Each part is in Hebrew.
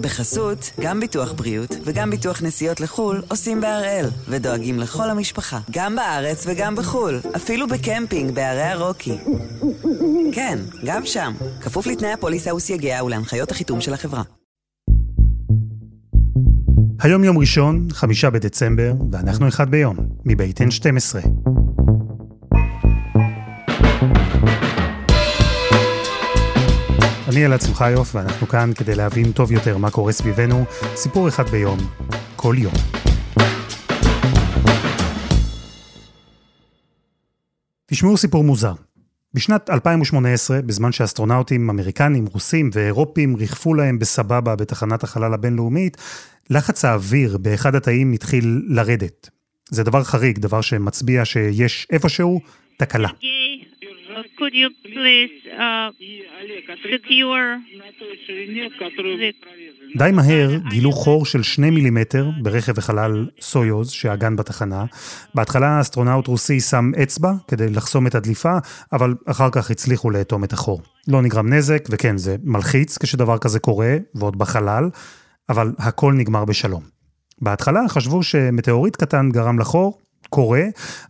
בחסות, גם ביטוח בריאות וגם ביטוח נסיעות לחו"ל עושים בהראל, ודואגים לכל המשפחה, גם בארץ וגם בחו"ל, אפילו בקמפינג בערי הרוקי. כן, גם שם, כפוף לתנאי הפוליסה וסייגיה ולהנחיות החיתום של החברה. היום יום ראשון, חמישה בדצמבר, ואנחנו אחד ביום, מבית N12. אני אלעד שמחיוף, ואנחנו כאן כדי להבין טוב יותר מה קורה סביבנו, סיפור אחד ביום, כל יום. תשמעו סיפור מוזר. בשנת 2018, בזמן שאסטרונאוטים אמריקנים, רוסים ואירופים ריחפו להם בסבבה בתחנת החלל הבינלאומית, לחץ האוויר באחד התאים התחיל לרדת. זה דבר חריג, דבר שמצביע שיש איפשהו תקלה. Could you please uh, secure די מהר גילו חור של שני מילימטר ברכב החלל סויוז שעגן בתחנה. בהתחלה האסטרונאוט רוסי שם אצבע כדי לחסום את הדליפה, אבל אחר כך הצליחו לאטום את החור. לא נגרם נזק, וכן, זה מלחיץ כשדבר כזה קורה, ועוד בחלל, אבל הכל נגמר בשלום. בהתחלה חשבו שמטאוריט קטן גרם לחור, קורה,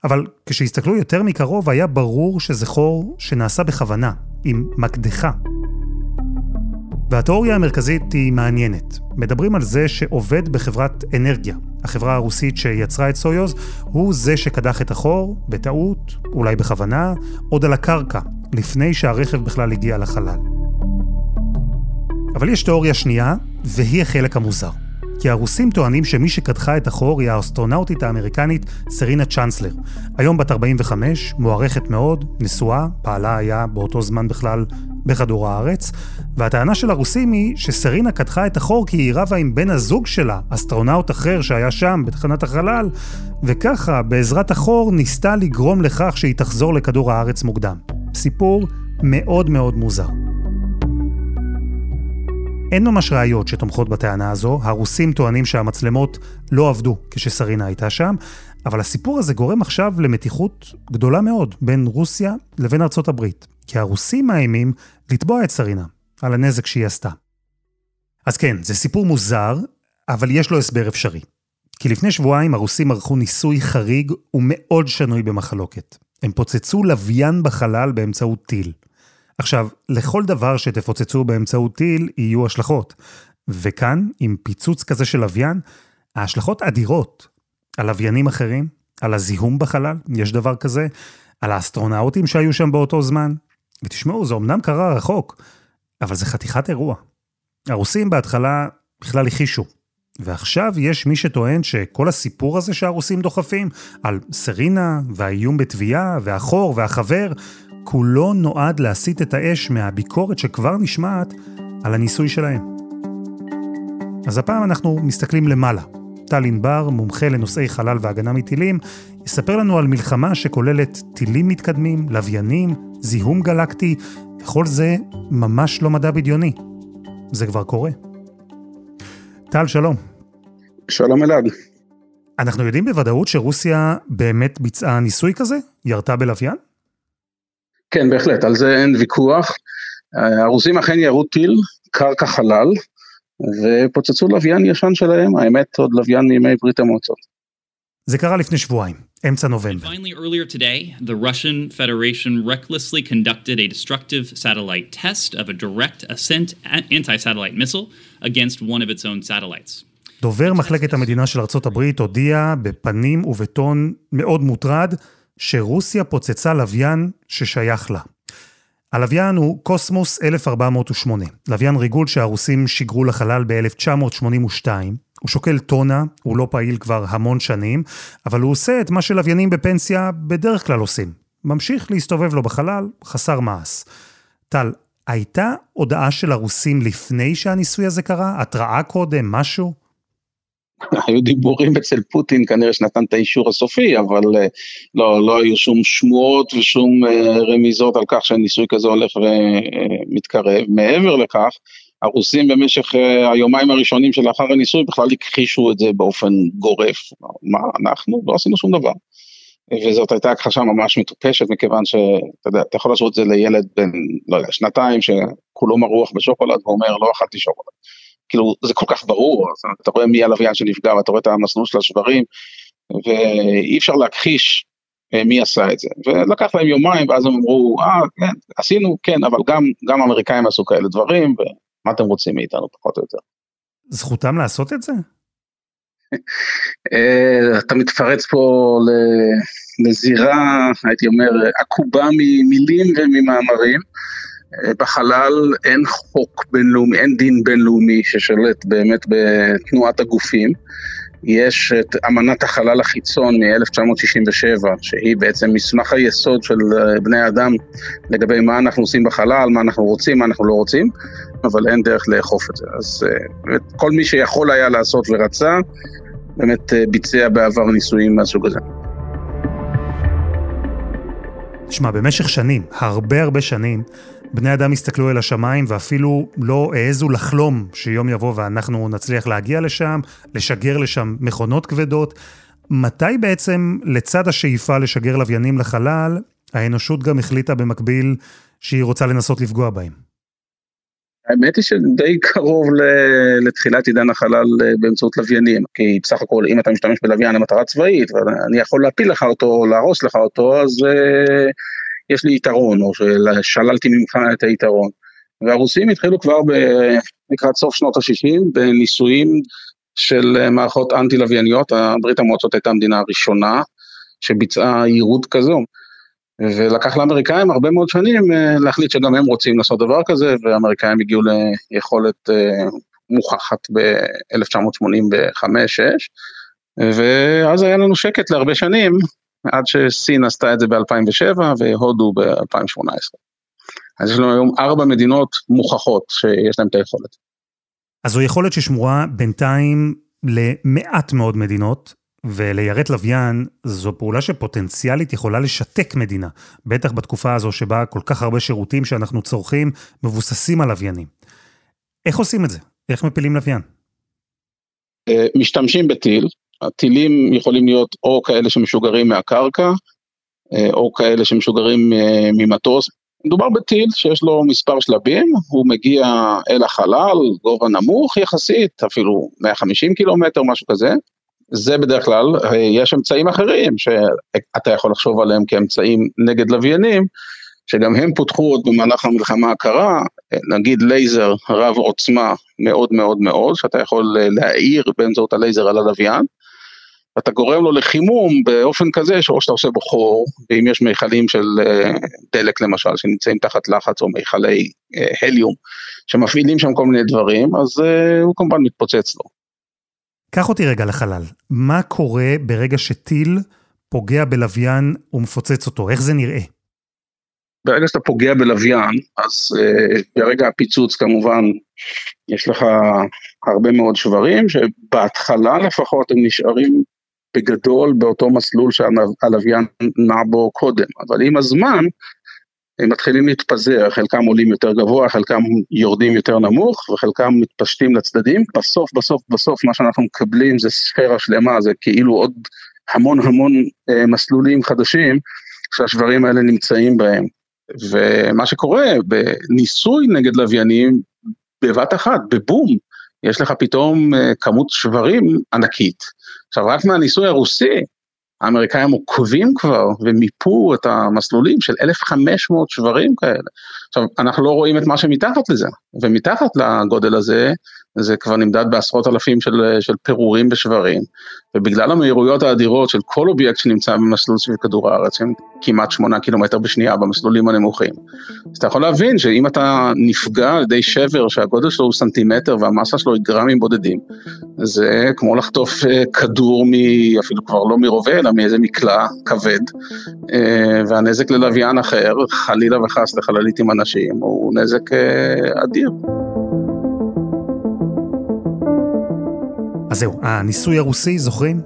אבל כשהסתכלו יותר מקרוב היה ברור שזה חור שנעשה בכוונה, עם מקדחה. והתיאוריה המרכזית היא מעניינת. מדברים על זה שעובד בחברת אנרגיה, החברה הרוסית שיצרה את סויוז, הוא זה שקדח את החור, בטעות, אולי בכוונה, עוד על הקרקע, לפני שהרכב בכלל הגיע לחלל. אבל יש תיאוריה שנייה, והיא החלק המוזר. כי הרוסים טוענים שמי שקדחה את החור היא האסטרונאוטית האמריקנית סרינה צ'אנסלר. היום בת 45, מוערכת מאוד, נשואה, פעלה היה באותו זמן בכלל בכדור הארץ, והטענה של הרוסים היא שסרינה קדחה את החור כי היא רבה עם בן הזוג שלה, אסטרונאוט אחר שהיה שם בתחנת החלל, וככה, בעזרת החור, ניסתה לגרום לכך שהיא תחזור לכדור הארץ מוקדם. סיפור מאוד מאוד מוזר. אין ממש ראיות שתומכות בטענה הזו, הרוסים טוענים שהמצלמות לא עבדו כשסרינה הייתה שם, אבל הסיפור הזה גורם עכשיו למתיחות גדולה מאוד בין רוסיה לבין ארצות הברית, כי הרוסים מאיימים לתבוע את סרינה על הנזק שהיא עשתה. אז כן, זה סיפור מוזר, אבל יש לו הסבר אפשרי. כי לפני שבועיים הרוסים ערכו ניסוי חריג ומאוד שנוי במחלוקת. הם פוצצו לוויין בחלל באמצעות טיל. עכשיו, לכל דבר שתפוצצו באמצעות טיל יהיו השלכות. וכאן, עם פיצוץ כזה של לוויין, ההשלכות אדירות. על לוויינים אחרים, על הזיהום בחלל, יש דבר כזה, על האסטרונאוטים שהיו שם באותו זמן. ותשמעו, זה אמנם קרה רחוק, אבל זה חתיכת אירוע. הרוסים בהתחלה בכלל הכחישו. ועכשיו יש מי שטוען שכל הסיפור הזה שהרוסים דוחפים, על סרינה, והאיום בתביעה, והחור, והחבר, כולו נועד להסיט את האש מהביקורת שכבר נשמעת על הניסוי שלהם. אז הפעם אנחנו מסתכלים למעלה. טל ענבר, מומחה לנושאי חלל והגנה מטילים, יספר לנו על מלחמה שכוללת טילים מתקדמים, לוויינים, זיהום גלקטי, וכל זה ממש לא מדע בדיוני. זה כבר קורה. טל, שלום. שלום אלעד. אנחנו יודעים בוודאות שרוסיה באמת ביצעה ניסוי כזה? ירתה בלוויין? כן, בהחלט, על זה אין ויכוח. הרוסים אכן ירו טיל, קרקע חלל, ופוצצו לוויין ישן שלהם, האמת עוד לוויין מימי ברית המועצות. זה קרה לפני שבועיים, אמצע נובמבר. Finally, earlier today, the Russian Federation recklessly conducted a destructive satellite test of a direct ascent anti-satellite missile against one of its own satellites. דובר מחלקת המדינה של ארצות הברית הודיע בפנים ובטון מאוד מוטרד שרוסיה פוצצה לוויין ששייך לה. הלוויין הוא קוסמוס 1408, לוויין ריגול שהרוסים שיגרו לחלל ב-1982. הוא שוקל טונה, הוא לא פעיל כבר המון שנים, אבל הוא עושה את מה שלוויינים בפנסיה בדרך כלל עושים. ממשיך להסתובב לו בחלל, חסר מעש. טל, הייתה הודעה של הרוסים לפני שהניסוי הזה קרה? התראה קודם, משהו? היו דיבורים אצל פוטין כנראה שנתן את האישור הסופי, אבל אה, לא, לא היו שום שמועות ושום אה, רמיזות על כך שהניסוי כזה הולך ומתקרב. מעבר לכך, הרוסים במשך אה, היומיים הראשונים שלאחר הניסוי בכלל הכחישו את זה באופן גורף. מה, אנחנו לא עשינו שום דבר. וזאת הייתה הכחשה ממש מטופשת, מכיוון שאתה יודע, אתה יכול להשוות את זה לילד בן, לא יודע, שנתיים, שכולו מרוח בשוקולד ואומר, לא אכלתי שוקולד. כאילו זה כל כך ברור, אתה רואה מי הלוויין שנפגע ואתה רואה את המסלול של השברים, ואי אפשר להכחיש אה, מי עשה את זה. ולקח להם יומיים ואז הם אמרו, אה, כן, עשינו, כן, אבל גם, גם אמריקאים עשו כאלה דברים, ומה אתם רוצים מאיתנו פחות או יותר. זכותם לעשות את זה? אה, אתה מתפרץ פה לזירה, הייתי אומר, עקובה ממילים וממאמרים. אה, בחלל אין חוק בינלאומי, אין דין בינלאומי ששולט באמת בתנועת הגופים. יש את אמנת החלל החיצון מ-1967, שהיא בעצם מסמך היסוד של אה, בני אדם לגבי מה אנחנו עושים בחלל, מה אנחנו רוצים, מה אנחנו לא רוצים, אבל אין דרך לאכוף את זה. אז אה, כל מי שיכול היה לעשות ורצה, באמת ביצע בעבר ניסויים מהסוג הזה. תשמע, במשך שנים, הרבה הרבה שנים, בני אדם הסתכלו אל השמיים ואפילו לא העזו לחלום שיום יבוא ואנחנו נצליח להגיע לשם, לשגר לשם מכונות כבדות. מתי בעצם, לצד השאיפה לשגר לוויינים לחלל, האנושות גם החליטה במקביל שהיא רוצה לנסות לפגוע בהם? האמת היא שדי קרוב לתחילת עידן החלל אה, באמצעות לוויינים, כי בסך הכל אם אתה משתמש בלוויין למטרה צבאית ואני יכול להפיל לך אותו, להרוס לך אותו, אז uh, יש לי יתרון, או ששללתי ממך את היתרון. והרוסים התחילו כבר ב, לקראת סוף שנות ה-60 בניסויים של מערכות אנטי-לווייניות, ברית המועצות הייתה המדינה הראשונה שביצעה יירוד כזו. ולקח לאמריקאים הרבה מאוד שנים אה, להחליט שגם הם רוצים לעשות דבר כזה, והאמריקאים הגיעו ליכולת אה, מוכחת ב-1985-6, ואז היה לנו שקט להרבה שנים, עד שסין עשתה את זה ב-2007 והודו ב-2018. אז יש לנו היום ארבע מדינות מוכחות שיש להן את היכולת. אז זו יכולת ששמורה בינתיים למעט מאוד מדינות, וליירט לוויין זו פעולה שפוטנציאלית יכולה לשתק מדינה, בטח בתקופה הזו שבה כל כך הרבה שירותים שאנחנו צורכים מבוססים על לוויינים. איך עושים את זה? איך מפילים לוויין? אה, משתמשים בטיל, הטילים יכולים להיות או כאלה שמשוגרים מהקרקע, אה, או כאלה שמשוגרים אה, ממטוס. מדובר בטיל שיש לו מספר שלבים, הוא מגיע אל החלל, גובה נמוך יחסית, אפילו 150 קילומטר, משהו כזה. זה בדרך כלל, אה, יש אמצעים אחרים שאתה יכול לחשוב עליהם כאמצעים נגד לוויינים, שגם הם פותחו עוד במהלך המלחמה הקרה, נגיד לייזר רב עוצמה מאוד מאוד מאוד, שאתה יכול להאיר באמצעות הלייזר על הלוויין, אתה גורם לו לחימום באופן כזה שאו שאתה עושה בו חור, ואם יש מיכלים של אה, דלק למשל שנמצאים תחת לחץ או מיכלי אה, הליום שמפעילים שם כל מיני דברים, אז אה, הוא כמובן מתפוצץ לו. קח אותי רגע לחלל, מה קורה ברגע שטיל פוגע בלוויין ומפוצץ אותו, איך זה נראה? ברגע שאתה פוגע בלוויין, אז uh, ברגע הפיצוץ כמובן יש לך הרבה מאוד שברים, שבהתחלה לפחות הם נשארים בגדול באותו מסלול שהלוויין נע בו קודם, אבל עם הזמן הם מתחילים להתפזר, חלקם עולים יותר גבוה, חלקם יורדים יותר נמוך וחלקם מתפשטים לצדדים, בסוף בסוף בסוף מה שאנחנו מקבלים זה ספירה שלמה, זה כאילו עוד המון המון אה, מסלולים חדשים שהשברים האלה נמצאים בהם. ומה שקורה בניסוי נגד לוויינים, בבת אחת, בבום, יש לך פתאום אה, כמות שברים ענקית. עכשיו, רק מהניסוי הרוסי, האמריקאים עוקבים כבר ומיפו את המסלולים של 1,500 שברים כאלה. עכשיו, אנחנו לא רואים את מה שמתחת לזה, ומתחת לגודל הזה, זה כבר נמדד בעשרות אלפים של, של פירורים בשברים, ובגלל המהירויות האדירות של כל אובייקט שנמצא במסלול סביב כדור הארץ, שהם כמעט שמונה קילומטר בשנייה במסלולים הנמוכים. אז אתה יכול להבין שאם אתה נפגע על ידי שבר שהגודל שלו הוא סנטימטר והמסה שלו היא גרמים בודדים, זה כמו לחטוף אה, כדור מ... אפילו כבר לא מרובה, אלא מאיזה מקלע כבד, אה, והנזק ללוויין אחר, חלילה וחס לחללית עם אנשים, הוא נזק אה, אדיר. אז זהו, הניסוי הרוסי, זוכרים?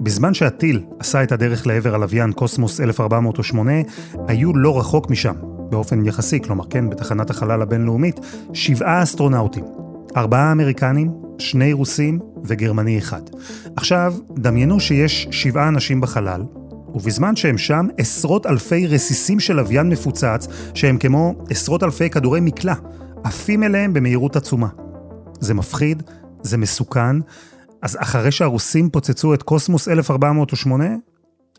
בזמן שהטיל עשה את הדרך לעבר הלוויין קוסמוס 1408, היו לא רחוק משם, באופן יחסי, כלומר כן, בתחנת החלל הבינלאומית, שבעה אסטרונאוטים. ארבעה אמריקנים, שני רוסים וגרמני אחד. עכשיו, דמיינו שיש שבעה אנשים בחלל, ובזמן שהם שם, עשרות אלפי רסיסים של לוויין מפוצץ, שהם כמו עשרות אלפי כדורי מקלע, עפים אליהם במהירות עצומה. זה מפחיד, זה מסוכן. אז אחרי שהרוסים פוצצו את קוסמוס 1408,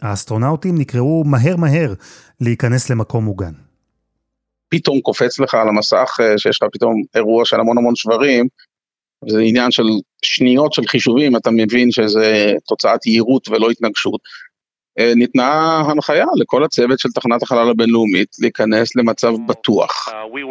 האסטרונאוטים נקראו מהר מהר להיכנס למקום מוגן. פתאום קופץ לך על המסך אה, שיש לך פתאום אירוע של המון המון שברים, זה עניין של שניות של חישובים, אתה מבין שזה תוצאת יהירות ולא התנגשות. אה, ניתנה הנחיה לכל הצוות של תחנת החלל הבינלאומית להיכנס למצב בטוח. Uh, we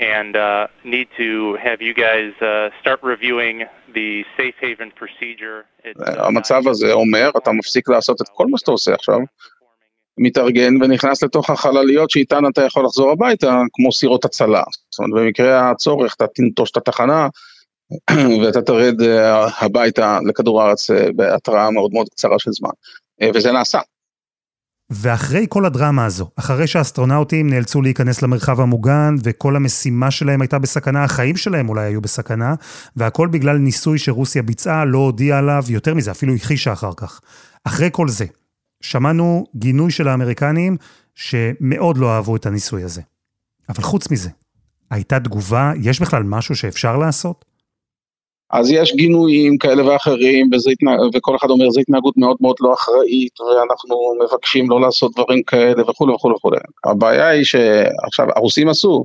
and uh, need to have you guys uh, start reviewing the safe haven procedure. Uh, המצב הזה אומר, אתה מפסיק לעשות את כל מה שאתה עושה עכשיו, מתארגן ונכנס לתוך החלליות שאיתן אתה יכול לחזור הביתה, כמו סירות הצלה. זאת אומרת, במקרה הצורך אתה תנטוש את התחנה ואתה תרד אה, הביתה לכדור הארץ אה, בהתראה מאוד מאוד קצרה של זמן. אה, וזה נעשה. ואחרי כל הדרמה הזו, אחרי שהאסטרונאוטים נאלצו להיכנס למרחב המוגן וכל המשימה שלהם הייתה בסכנה, החיים שלהם אולי היו בסכנה, והכל בגלל ניסוי שרוסיה ביצעה, לא הודיעה עליו, יותר מזה, אפילו הכחישה אחר כך. אחרי כל זה, שמענו גינוי של האמריקנים שמאוד לא אהבו את הניסוי הזה. אבל חוץ מזה, הייתה תגובה, יש בכלל משהו שאפשר לעשות? אז יש גינויים כאלה ואחרים, וזה, וכל אחד אומר, זו התנהגות מאוד מאוד לא אחראית, ואנחנו מבקשים לא לעשות דברים כאלה וכולי וכולי וכולי. הבעיה היא שעכשיו, הרוסים עשו,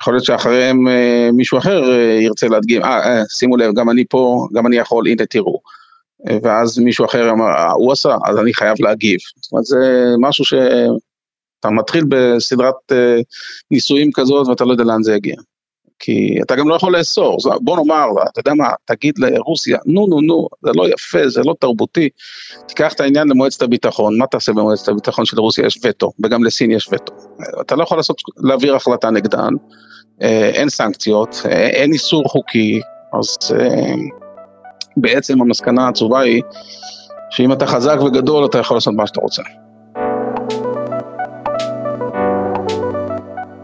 יכול להיות שאחריהם אה, מישהו אחר אה, ירצה להדגים, אה, אה, שימו לב, גם אני פה, גם אני יכול, הנה תראו. ואז מישהו אחר אמר, אה, הוא עשה, אז אני חייב להגיב. זאת אומרת, זה משהו שאתה מתחיל בסדרת אה, ניסויים כזאת ואתה לא יודע לאן זה יגיע. כי אתה גם לא יכול לאסור, בוא נאמר, אתה יודע מה, תגיד לרוסיה, נו נו נו, זה לא יפה, זה לא תרבותי, תיקח את העניין למועצת הביטחון, מה תעשה במועצת הביטחון שלרוסיה יש וטו, וגם לסין יש וטו, אתה לא יכול לעשות, להעביר החלטה נגדן, אה, אין סנקציות, אין איסור חוקי, אז בעצם המסקנה העצובה היא שאם אתה חזק וגדול אתה יכול לעשות מה שאתה רוצה.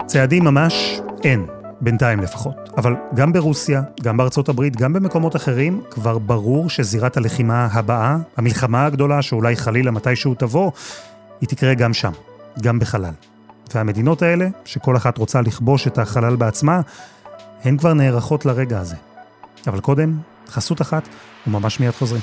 צעדים ממש אין, בינתיים לפחות. אבל גם ברוסיה, גם בארצות הברית, גם במקומות אחרים, כבר ברור שזירת הלחימה הבאה, המלחמה הגדולה שאולי חלילה מתישהו תבוא, היא תקרה גם שם, גם בחלל. והמדינות האלה, שכל אחת רוצה לכבוש את החלל בעצמה, הן כבר נערכות לרגע הזה. אבל קודם, חסות אחת, וממש מיד חוזרים.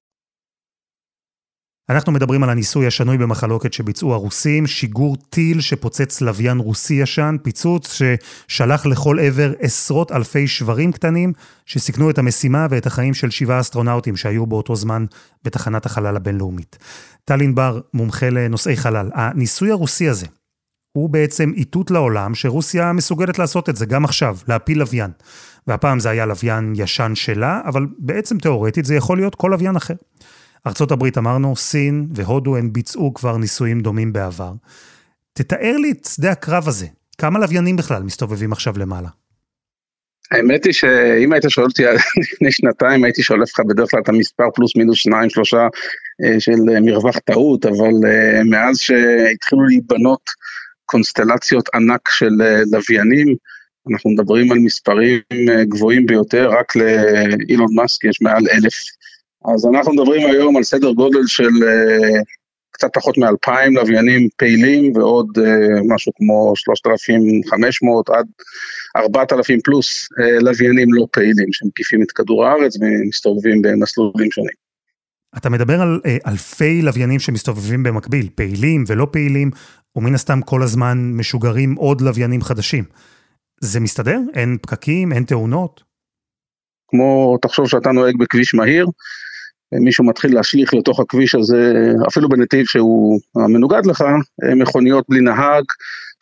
אנחנו מדברים על הניסוי השנוי במחלוקת שביצעו הרוסים, שיגור טיל שפוצץ לוויין רוסי ישן, פיצוץ ששלח לכל עבר עשרות אלפי שברים קטנים, שסיכנו את המשימה ואת החיים של שבעה אסטרונאוטים שהיו באותו זמן בתחנת החלל הבינלאומית. טל ענבר, מומחה לנושאי חלל, הניסוי הרוסי הזה, הוא בעצם איתות לעולם שרוסיה מסוגלת לעשות את זה גם עכשיו, להפיל לוויין. והפעם זה היה לוויין ישן שלה, אבל בעצם תאורטית זה יכול להיות כל לוויין אחר. ארצות הברית אמרנו, סין והודו הם ביצעו כבר ניסויים דומים בעבר. תתאר לי את שדה הקרב הזה, כמה לוויינים בכלל מסתובבים עכשיו למעלה? האמת היא שאם היית שואל אותי לפני שנתיים הייתי שולף לך בדרך כלל את המספר פלוס מינוס שניים שלושה אה, של מרווח טעות אבל אה, מאז שהתחילו להיבנות קונסטלציות ענק של אה, לוויינים אנחנו מדברים על מספרים גבוהים ביותר רק לאילון מאסק יש מעל אלף אז אנחנו מדברים היום על סדר גודל של uh, קצת פחות מאלפיים לוויינים פעילים ועוד uh, משהו כמו 3,500 עד 4,000 פלוס uh, לוויינים לא פעילים שמקיפים את כדור הארץ ומסתובבים במסלולים שונים. אתה מדבר על אלפי לוויינים שמסתובבים במקביל, פעילים ולא פעילים, ומן הסתם כל הזמן משוגרים עוד לוויינים חדשים. זה מסתדר? אין פקקים? אין תאונות? כמו, תחשוב שאתה נוהג בכביש מהיר, מישהו מתחיל להשליך לתוך הכביש הזה, אפילו בנתיב שהוא מנוגד לך, מכוניות בלי נהג,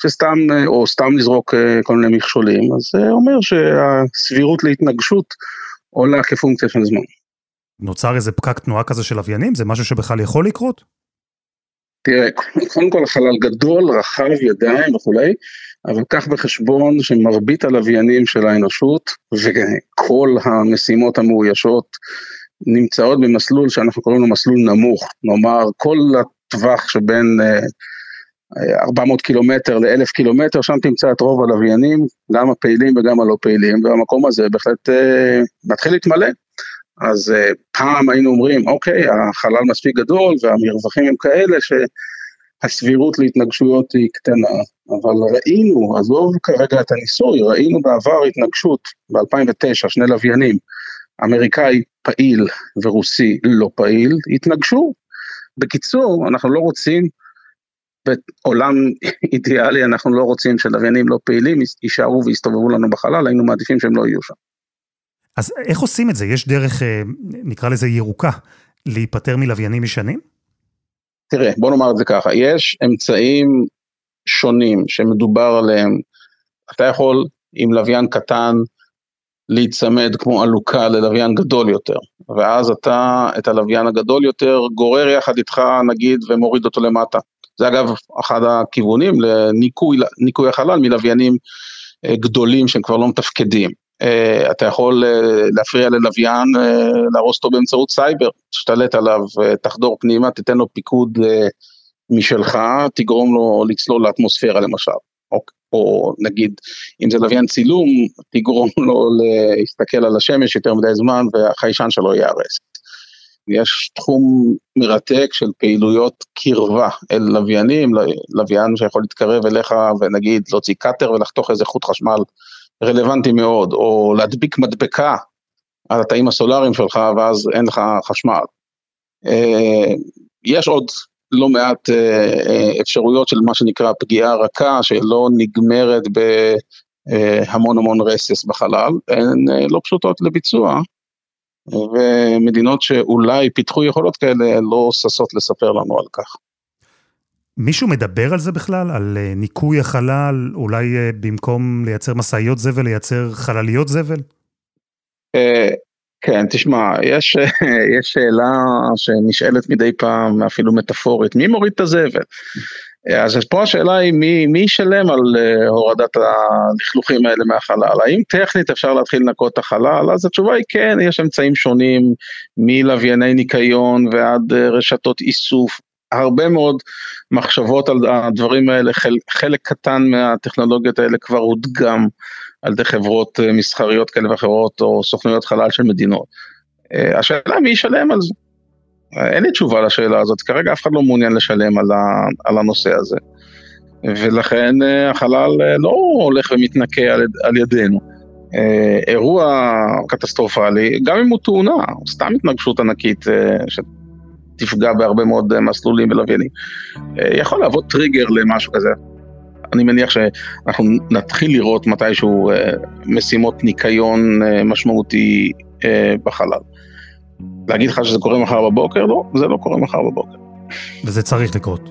שסתם, או סתם לזרוק אה, כל מיני מכשולים, אז זה אומר שהסבירות להתנגשות עולה כפונקציה של זמן. נוצר איזה פקק תנועה כזה של לוויינים? זה משהו שבכלל יכול לקרות? תראה, קודם כל החלל גדול, רחב, ידיים וכולי, אבל קח בחשבון שמרבית הלוויינים של האנושות וכל המשימות המאוישות נמצאות במסלול שאנחנו קוראים לו מסלול נמוך, נאמר כל הטווח שבין 400 קילומטר ל-1000 קילומטר, שם תמצא את רוב הלוויינים, גם הפעילים וגם הלא פעילים, והמקום הזה בהחלט אה, מתחיל להתמלא. אז אה, פעם היינו אומרים, אוקיי, החלל מספיק גדול והמרווחים הם כאלה שהסבירות להתנגשויות היא קטנה, אבל ראינו, עזוב כרגע את הניסוי, ראינו בעבר התנגשות ב-2009, שני לוויינים, אמריקאי פעיל ורוסי לא פעיל, התנגשו. בקיצור, אנחנו לא רוצים בעולם אידיאלי אנחנו לא רוצים שלוויינים לא פעילים יישארו ויסתובבו לנו בחלל, היינו מעדיפים שהם לא יהיו שם. אז איך עושים את זה? יש דרך, אה, נקרא לזה ירוקה, להיפטר מלוויינים ישנים? תראה, בוא נאמר את זה ככה, יש אמצעים שונים שמדובר עליהם. אתה יכול עם לוויין קטן להיצמד כמו עלוקה ללוויין גדול יותר, ואז אתה את הלוויין הגדול יותר גורר יחד איתך נגיד ומוריד אותו למטה. זה אגב אחד הכיוונים לניקוי החלל מלוויינים אה, גדולים שהם כבר לא מתפקדים. אה, אתה יכול אה, להפריע ללוויין, להרוס אותו באמצעות סייבר, תשתלט עליו, תחדור פנימה, תיתן לו פיקוד משלך, תגרום לו לצלול לאטמוספירה למשל. או, נגיד, אם זה לוויין צילום, תגרום לו להסתכל על השמש יותר מדי זמן והחיישן שלו ייהרס. יש תחום מרתק של פעילויות קרבה אל לוויינים, לוויין שיכול להתקרב אליך ונגיד להוציא קאטר ולחתוך איזה חוט חשמל רלוונטי מאוד, או להדביק מדבקה על התאים הסולאריים שלך ואז אין לך חשמל. אה, יש עוד לא מעט אה, אה, אפשרויות של מה שנקרא פגיעה רכה שלא נגמרת בהמון המון רסס בחלל, הן לא פשוטות לביצוע. ומדינות שאולי פיתחו יכולות כאלה לא ששות לספר לנו על כך. מישהו מדבר על זה בכלל? על אה, ניקוי החלל, אולי אה, במקום לייצר משאיות זבל, לייצר חלליות זבל? אה, כן, תשמע, יש, יש שאלה שנשאלת מדי פעם, אפילו מטאפורית, מי מוריד את הזבל? אז פה השאלה היא מי, מי ישלם על uh, הורדת הלכלוכים האלה מהחלל? האם טכנית אפשר להתחיל לנקות את החלל? אז התשובה היא כן, יש אמצעים שונים מלווייני ניקיון ועד uh, רשתות איסוף. הרבה מאוד מחשבות על הדברים האלה, חל, חלק קטן מהטכנולוגיות האלה כבר הודגם על ידי חברות uh, מסחריות כאלה ואחרות או סוכנויות חלל של מדינות. Uh, השאלה מי ישלם על זה? אין לי תשובה לשאלה הזאת, כרגע אף אחד לא מעוניין לשלם על, הנושא הזה. ולכן אה, החלל אה, לא הולך ומתנקה על, ידינו. אה, אירוע קטסטרופלי, גם אם הוא תאונה, סתם התנגשות ענקית שתפגע בהרבה מאוד מסלולים ולוויינים, יכול להוות טריגר למשהו כזה. אני מניח שאנחנו נתחיל לראות מתישהו משימות ניקיון משמעותי בחלל. להגיד לך שזה קורה מחר בבוקר? לא, זה לא קורה מחר בבוקר. וזה צריך לקרות.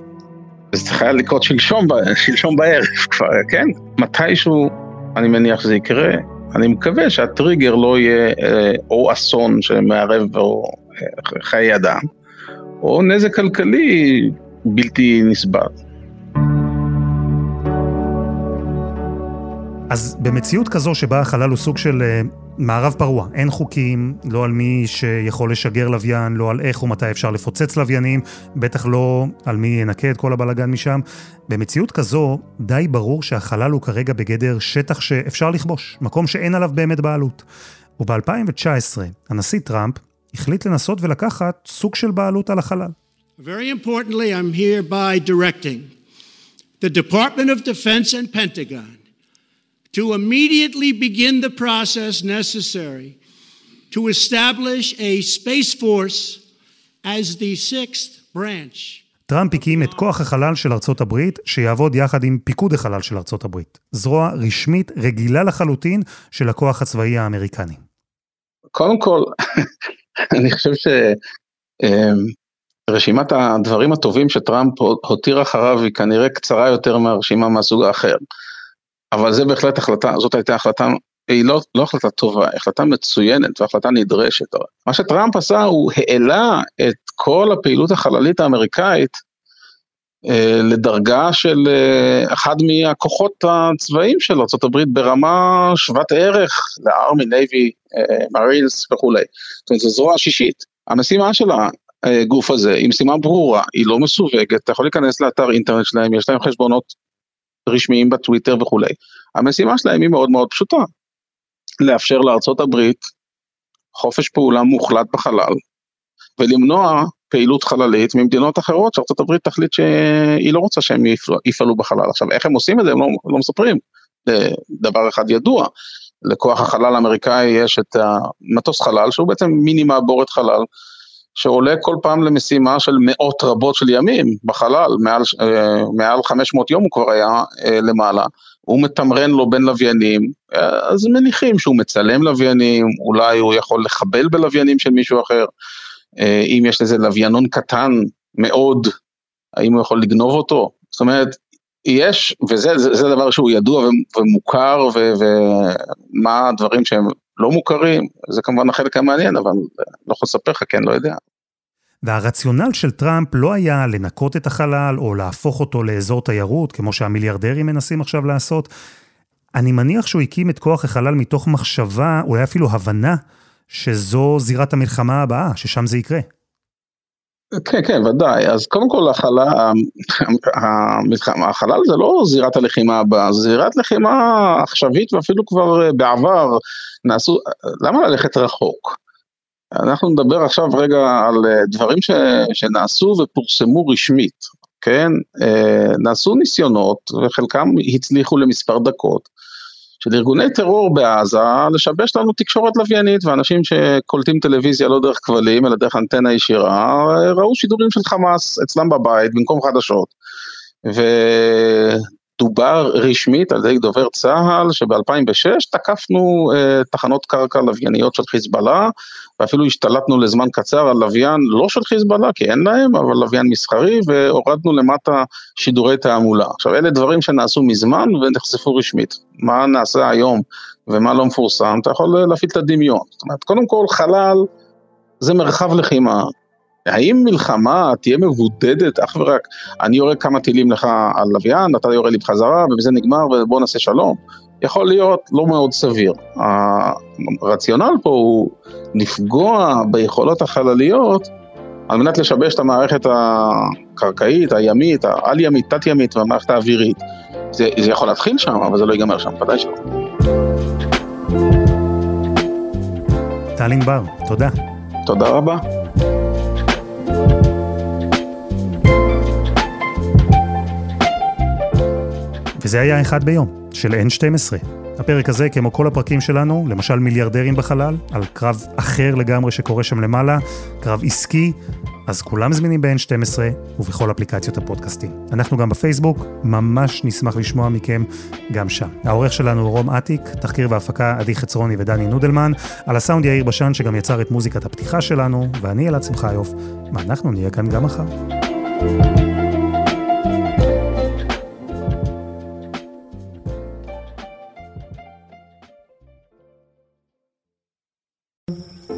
זה חייב לקרות שלשום, שלשום בערב כבר, כן? מתישהו, אני מניח שזה יקרה, אני מקווה שהטריגר לא יהיה אה, או אסון שמערב או אה, חיי אדם, או נזק כלכלי בלתי נסבל. אז במציאות כזו שבה החלל הוא סוג של אה, מערב פרוע, אין חוקים, לא על מי שיכול לשגר לוויין, לא על איך ומתי אפשר לפוצץ לוויינים, בטח לא על מי ינקה את כל הבלגן משם. במציאות כזו, די ברור שהחלל הוא כרגע בגדר שטח שאפשר לכבוש, מקום שאין עליו באמת בעלות. וב-2019, הנשיא טראמפ החליט לנסות ולקחת סוג של בעלות על החלל. Very importantly, I'm hereby directing the Department of Defense and Pentagon to immediately begin the process necessary to establish a Space Force as the sixth branch. טראמפ הקים את כוח החלל של ארצות הברית, שיעבוד יחד עם פיקוד החלל של ארצות הברית. זרוע רשמית רגילה לחלוטין של הכוח הצבאי האמריקני. קודם כל, אני חושב שרשימת הדברים הטובים שטראמפ הותיר אחריו היא כנראה קצרה יותר מהרשימה מהסוג האחר. אבל זה בהחלט החלטה, זאת הייתה החלטה, היא לא, לא החלטה טובה, היא החלטה מצוינת והחלטה נדרשת. מה שטראמפ עשה, הוא העלה את כל הפעילות החללית האמריקאית אה, לדרגה של אה, אחד מהכוחות הצבאיים של ארה"ב ברמה שוות ערך לארמי, נייבי, מרילס וכולי. זאת אומרת, זו זרוע שישית. המשימה של הגוף הזה היא משימה ברורה, היא לא מסווגת, אתה יכול להיכנס לאתר אינטרנט שלהם, יש להם חשבונות רשמיים בטוויטר וכולי. המשימה שלהם היא מאוד מאוד פשוטה, לאפשר לארצות הברית חופש פעולה מוחלט בחלל, ולמנוע פעילות חללית ממדינות אחרות שארצות הברית תחליט שהיא לא רוצה שהם יפעלו בחלל. עכשיו, איך הם עושים את זה? הם לא, לא מספרים. דבר אחד ידוע, לכוח החלל האמריקאי יש את המטוס חלל, שהוא בעצם מיני מעבורת חלל, שעולה כל פעם למשימה של מאות רבות של ימים בחלל, מעל, אה, מעל 500 יום הוא כבר היה אה, למעלה. הוא מתמרן לו בין לוויינים, אז מניחים שהוא מצלם לוויינים, אולי הוא יכול לחבל בלוויינים של מישהו אחר. אה, אם יש לזה לוויינון קטן מאוד, האם הוא יכול לגנוב אותו? זאת אומרת, יש, וזה זה, זה דבר שהוא ידוע ומוכר, ו, ומה הדברים שהם לא מוכרים, זה כמובן החלק המעניין, אבל לא יכול לספר לך, כן, לא יודע. והרציונל של טראמפ לא היה לנקות את החלל או להפוך אותו לאזור תיירות, כמו שהמיליארדרים מנסים עכשיו לעשות. אני מניח שהוא הקים את כוח החלל מתוך מחשבה, אולי אפילו הבנה, שזו זירת המלחמה הבאה, ששם זה יקרה. כן, כן, ודאי. אז קודם כל החלל, החלל זה לא זירת הלחימה הבאה, זה זירת לחימה עכשווית ואפילו כבר אה, בעבר נעשו, למה ללכת רחוק? אנחנו נדבר עכשיו רגע על אה, דברים ש, שנעשו ופורסמו רשמית, כן? אה, נעשו ניסיונות וחלקם הצליחו למספר דקות. של ארגוני טרור בעזה לשבש לנו תקשורת לוויינית, ואנשים שקולטים טלוויזיה לא דרך כבלים, אלא דרך אנטנה ישירה, ראו שידורים של חמאס אצלם בבית במקום חדשות. ודובר רשמית על ידי דובר צה"ל שב-2006 תקפנו אה, תחנות קרקע לווייניות של חיזבאללה, ואפילו השתלטנו לזמן קצר על לוויין לא של חיזבאללה, כי אין להם, אבל לוויין מסחרי, והורדנו למטה שידורי תעמולה. עכשיו, אלה דברים שנעשו מזמן ונחשפו רשמית. מה נעשה היום ומה לא מפורסם, אתה יכול להפעיל את הדמיון. זאת אומרת, קודם כל, חלל זה מרחב לחימה. האם מלחמה תהיה מבודדת אך ורק, אני יורה כמה טילים לך על לוויין, אתה יורה לי בחזרה, ובזה נגמר, ובוא נעשה שלום? יכול להיות לא מאוד סביר. הרציונל פה הוא לפגוע ביכולות החלליות על מנת לשבש את המערכת הקרקעית, הימית, העל-ימית, תת-ימית והמערכת האווירית. זה, זה יכול להתחיל שם, אבל זה לא ייגמר שם, ודאי שלא. טל ענבר, תודה. תודה רבה. וזה היה אחד ביום. של N12. הפרק הזה, כמו כל הפרקים שלנו, למשל מיליארדרים בחלל, על קרב אחר לגמרי שקורה שם למעלה, קרב עסקי, אז כולם זמינים ב-N12 ובכל אפליקציות הפודקאסטים. אנחנו גם בפייסבוק, ממש נשמח לשמוע מכם גם שם. העורך שלנו הוא רום אטיק, תחקיר והפקה עדי חצרוני ודני נודלמן, על הסאונד יאיר בשן שגם יצר את מוזיקת הפתיחה שלנו, ואני אלעד שמחיוף, ואנחנו נהיה כאן גם מחר. thank you